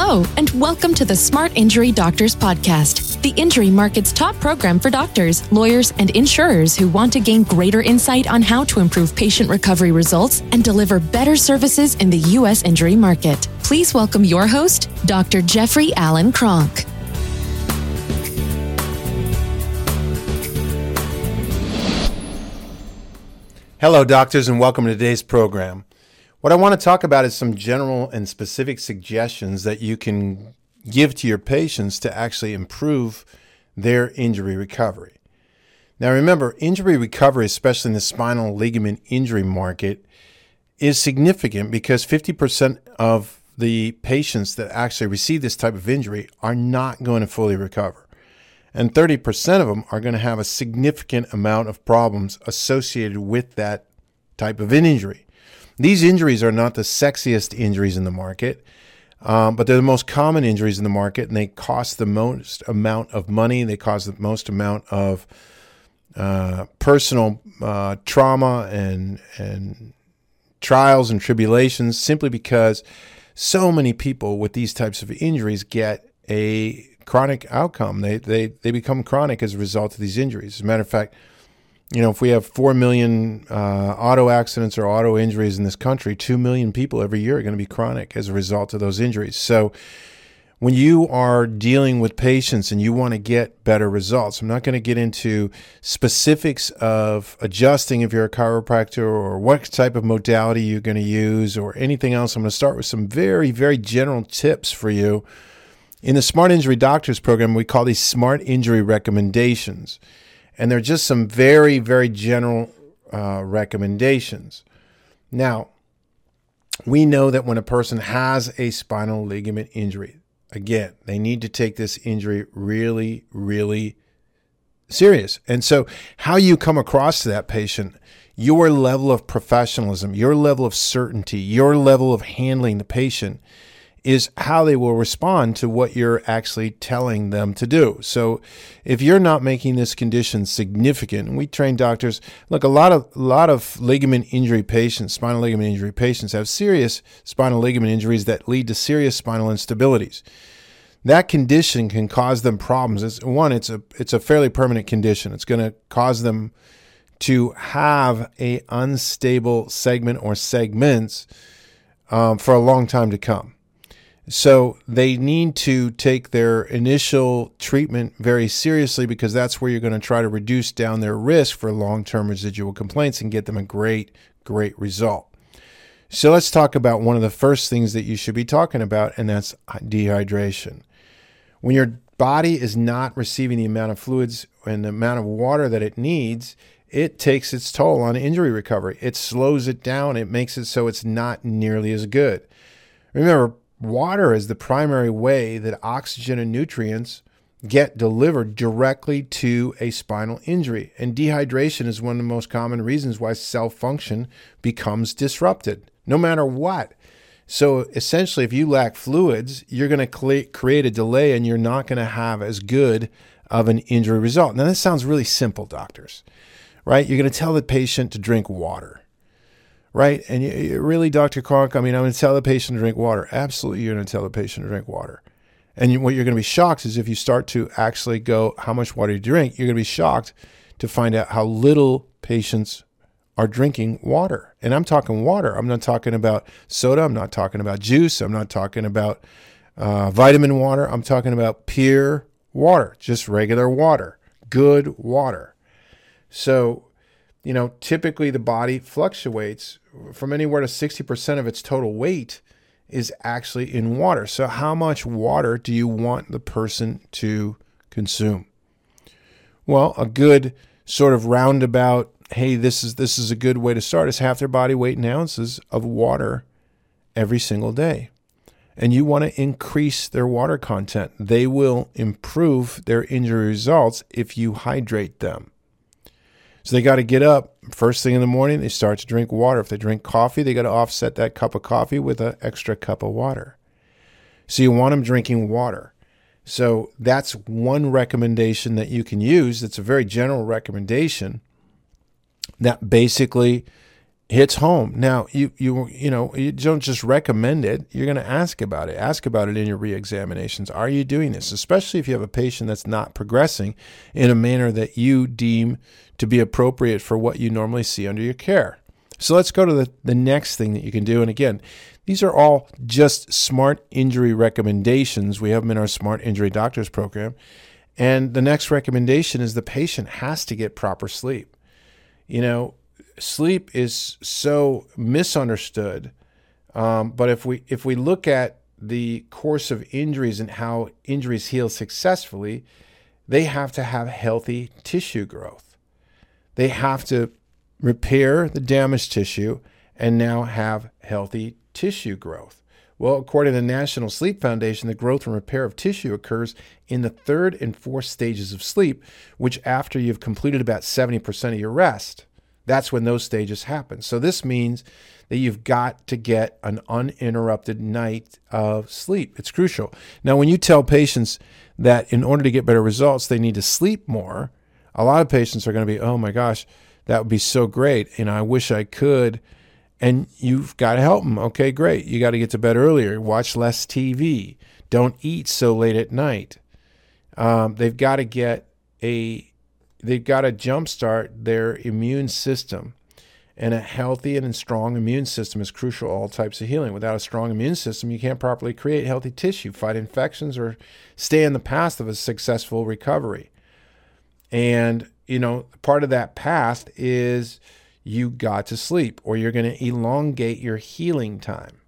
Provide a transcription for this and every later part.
Hello, and welcome to the Smart Injury Doctors Podcast, the injury market's top program for doctors, lawyers, and insurers who want to gain greater insight on how to improve patient recovery results and deliver better services in the U.S. injury market. Please welcome your host, Dr. Jeffrey Allen Kronk. Hello, doctors, and welcome to today's program. What I want to talk about is some general and specific suggestions that you can give to your patients to actually improve their injury recovery. Now, remember, injury recovery, especially in the spinal ligament injury market, is significant because 50% of the patients that actually receive this type of injury are not going to fully recover. And 30% of them are going to have a significant amount of problems associated with that type of an injury. These injuries are not the sexiest injuries in the market, um, but they're the most common injuries in the market, and they cost the most amount of money. They cause the most amount of uh, personal uh, trauma and and trials and tribulations, simply because so many people with these types of injuries get a chronic outcome. They they they become chronic as a result of these injuries. As a matter of fact you know, if we have 4 million uh, auto accidents or auto injuries in this country, 2 million people every year are going to be chronic as a result of those injuries. So, when you are dealing with patients and you want to get better results, I'm not going to get into specifics of adjusting if you're a chiropractor or what type of modality you're going to use or anything else. I'm going to start with some very, very general tips for you. In the Smart Injury Doctors program, we call these Smart Injury Recommendations. And they're just some very, very general uh, recommendations. Now, we know that when a person has a spinal ligament injury, again, they need to take this injury really, really serious. And so, how you come across to that patient, your level of professionalism, your level of certainty, your level of handling the patient is how they will respond to what you're actually telling them to do. So if you're not making this condition significant, and we train doctors, look, a lot of a lot of ligament injury patients, spinal ligament injury patients have serious spinal ligament injuries that lead to serious spinal instabilities. That condition can cause them problems. It's, one, it's a it's a fairly permanent condition. It's going to cause them to have a unstable segment or segments um, for a long time to come. So they need to take their initial treatment very seriously because that's where you're going to try to reduce down their risk for long term residual complaints and get them a great, great result. So let's talk about one of the first things that you should be talking about, and that's dehydration. When your body is not receiving the amount of fluids and the amount of water that it needs, it takes its toll on injury recovery. It slows it down, it makes it so it's not nearly as good. Remember, Water is the primary way that oxygen and nutrients get delivered directly to a spinal injury. And dehydration is one of the most common reasons why cell function becomes disrupted, no matter what. So essentially, if you lack fluids, you're going to create a delay and you're not going to have as good of an injury result. Now, this sounds really simple, doctors, right? You're going to tell the patient to drink water right? And you, you really, Dr. Kronk, I mean, I'm going to tell the patient to drink water. Absolutely, you're going to tell the patient to drink water. And you, what you're going to be shocked is if you start to actually go, how much water you drink, you're going to be shocked to find out how little patients are drinking water. And I'm talking water. I'm not talking about soda. I'm not talking about juice. I'm not talking about uh, vitamin water. I'm talking about pure water, just regular water, good water. So you know, typically the body fluctuates from anywhere to 60% of its total weight is actually in water. So, how much water do you want the person to consume? Well, a good sort of roundabout, hey, this is this is a good way to start is half their body weight in ounces of water every single day. And you want to increase their water content. They will improve their injury results if you hydrate them. So they got to get up first thing in the morning. They start to drink water. If they drink coffee, they got to offset that cup of coffee with an extra cup of water. So you want them drinking water. So that's one recommendation that you can use. It's a very general recommendation that basically hits home. Now, you you you know, you don't just recommend it. You're going to ask about it. Ask about it in your reexaminations. Are you doing this? Especially if you have a patient that's not progressing in a manner that you deem to be appropriate for what you normally see under your care. So let's go to the, the next thing that you can do. And again, these are all just smart injury recommendations. We have them in our smart injury doctors program. And the next recommendation is the patient has to get proper sleep. You know, sleep is so misunderstood. Um, but if we if we look at the course of injuries and how injuries heal successfully, they have to have healthy tissue growth. They have to repair the damaged tissue and now have healthy tissue growth. Well, according to the National Sleep Foundation, the growth and repair of tissue occurs in the third and fourth stages of sleep, which after you've completed about 70% of your rest. That's when those stages happen. So this means that you've got to get an uninterrupted night of sleep. It's crucial. Now, when you tell patients that in order to get better results, they need to sleep more, a lot of patients are going to be, oh my gosh, that would be so great. And I wish I could. And you've got to help them. Okay, great. You got to get to bed earlier. Watch less TV. Don't eat so late at night. Um, they've got to get a they've got to jumpstart their immune system. And a healthy and strong immune system is crucial to all types of healing. Without a strong immune system, you can't properly create healthy tissue, fight infections, or stay in the path of a successful recovery. And, you know, part of that path is you got to sleep or you're going to elongate your healing time.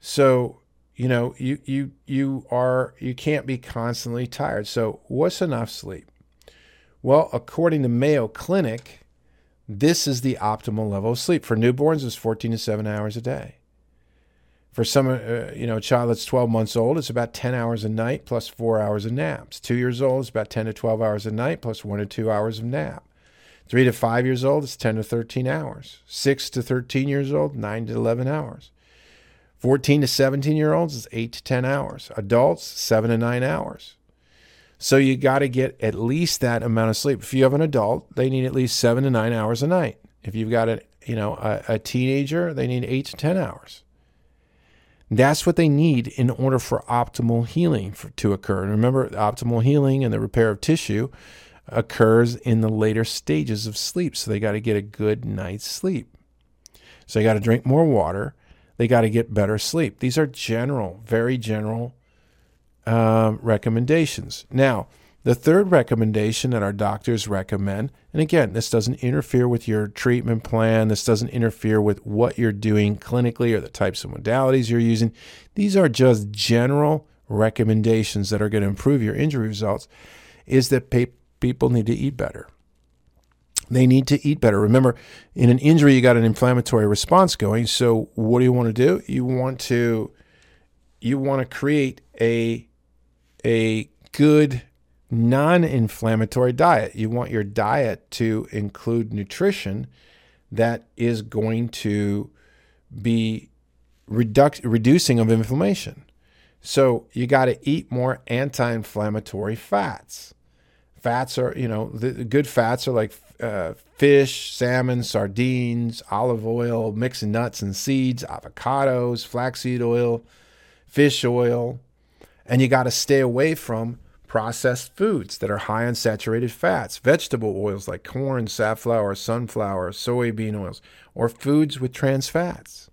So, you know, you you you are you can't be constantly tired. So, what's enough sleep? Well, according to Mayo Clinic, this is the optimal level of sleep for newborns is 14 to 7 hours a day. For some, uh, you know, a child that's 12 months old, it's about 10 hours a night plus four hours of naps. Two years old, it's about 10 to 12 hours a night plus one to two hours of nap. Three to five years old, it's 10 to 13 hours. Six to 13 years old, nine to 11 hours. 14 to 17 year olds is eight to 10 hours. Adults, seven to nine hours. So you got to get at least that amount of sleep. If you have an adult, they need at least seven to nine hours a night. If you've got a you know a, a teenager, they need eight to ten hours. That's what they need in order for optimal healing for, to occur. And remember, optimal healing and the repair of tissue occurs in the later stages of sleep. So they got to get a good night's sleep. So they got to drink more water. They got to get better sleep. These are general, very general um, recommendations. Now, the third recommendation that our doctors recommend, and again, this doesn't interfere with your treatment plan, this doesn't interfere with what you're doing clinically or the types of modalities you're using. These are just general recommendations that are going to improve your injury results, is that people need to eat better. They need to eat better. Remember, in an injury, you got an inflammatory response going. So, what do you want to do? You want to you want to create a a good non inflammatory diet. You want your diet to include nutrition that is going to be reduc- reducing of inflammation. So you got to eat more anti inflammatory fats. Fats are, you know, the, good fats are like uh, fish, salmon, sardines, olive oil, mixed nuts and seeds, avocados, flaxseed oil, fish oil, and you got to stay away from processed foods that are high in saturated fats, vegetable oils like corn, safflower, sunflower, soybean oils, or foods with trans fats.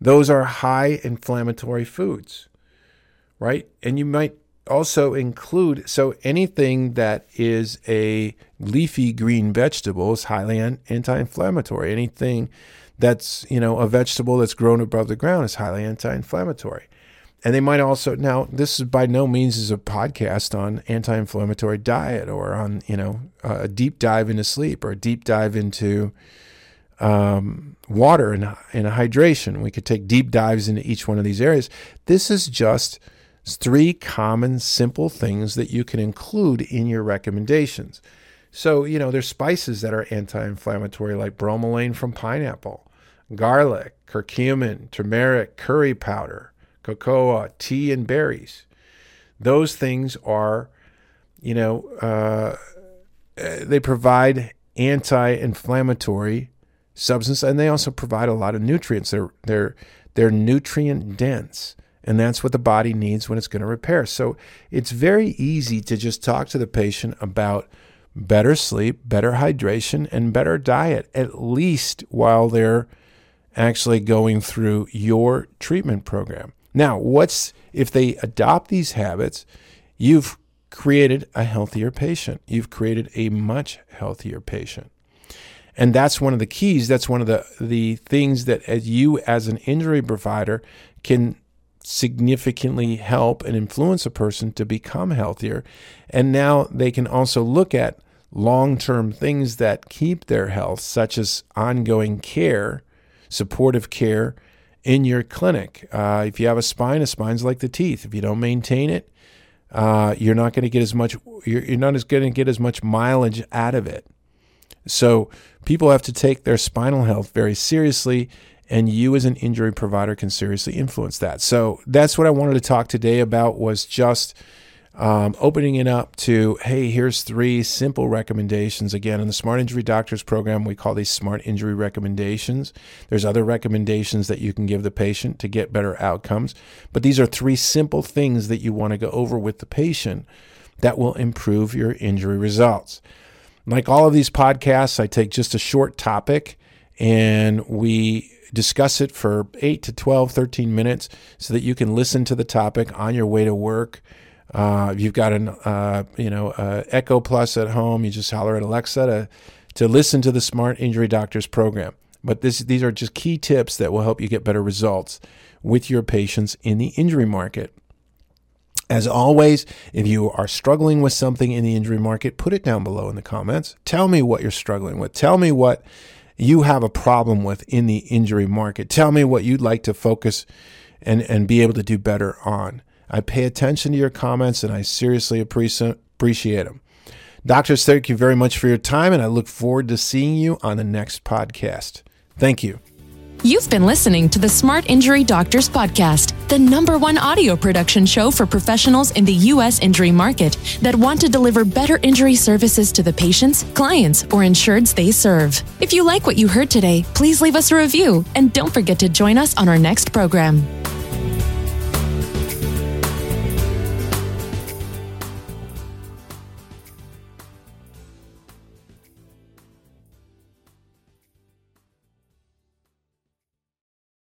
Those are high inflammatory foods, right? And you might also include so anything that is a leafy green vegetable is highly anti-inflammatory. Anything that's, you know, a vegetable that's grown above the ground is highly anti-inflammatory. And they might also now this is by no means is a podcast on anti-inflammatory diet or on you know a deep dive into sleep or a deep dive into um, water and, and hydration. We could take deep dives into each one of these areas. This is just three common simple things that you can include in your recommendations. So you know there's spices that are anti-inflammatory like bromelain from pineapple, garlic, curcumin, turmeric, curry powder cocoa, tea, and berries. Those things are, you know, uh, they provide anti inflammatory substance, and they also provide a lot of nutrients. They're they're they're nutrient dense, and that's what the body needs when it's going to repair. So it's very easy to just talk to the patient about better sleep, better hydration, and better diet, at least while they're actually going through your treatment program. Now, what's if they adopt these habits, you've created a healthier patient. You've created a much healthier patient. And that's one of the keys. That's one of the, the things that as you as an injury provider can significantly help and influence a person to become healthier. And now they can also look at long term things that keep their health, such as ongoing care, supportive care in your clinic. Uh, if you have a spine, a spine's like the teeth. If you don't maintain it, uh, you're not going to get as much. You're, you're not as going to get as much mileage out of it. So people have to take their spinal health very seriously, and you as an injury provider can seriously influence that. So that's what I wanted to talk today about. Was just um, opening it up to, hey, here's three simple recommendations. Again, in the Smart Injury Doctors program, we call these Smart Injury Recommendations. There's other recommendations that you can give the patient to get better outcomes, but these are three simple things that you want to go over with the patient that will improve your injury results. Like all of these podcasts, I take just a short topic and we discuss it for 8 to 12, 13 minutes so that you can listen to the topic on your way to work uh, you've got an uh, you know uh, Echo Plus at home. You just holler at Alexa to to listen to the Smart Injury Doctors program. But this, these are just key tips that will help you get better results with your patients in the injury market. As always, if you are struggling with something in the injury market, put it down below in the comments. Tell me what you're struggling with. Tell me what you have a problem with in the injury market. Tell me what you'd like to focus and, and be able to do better on. I pay attention to your comments and I seriously appreciate them. Doctors, thank you very much for your time, and I look forward to seeing you on the next podcast. Thank you. You've been listening to the Smart Injury Doctors Podcast, the number one audio production show for professionals in the U.S. injury market that want to deliver better injury services to the patients, clients, or insureds they serve. If you like what you heard today, please leave us a review and don't forget to join us on our next program.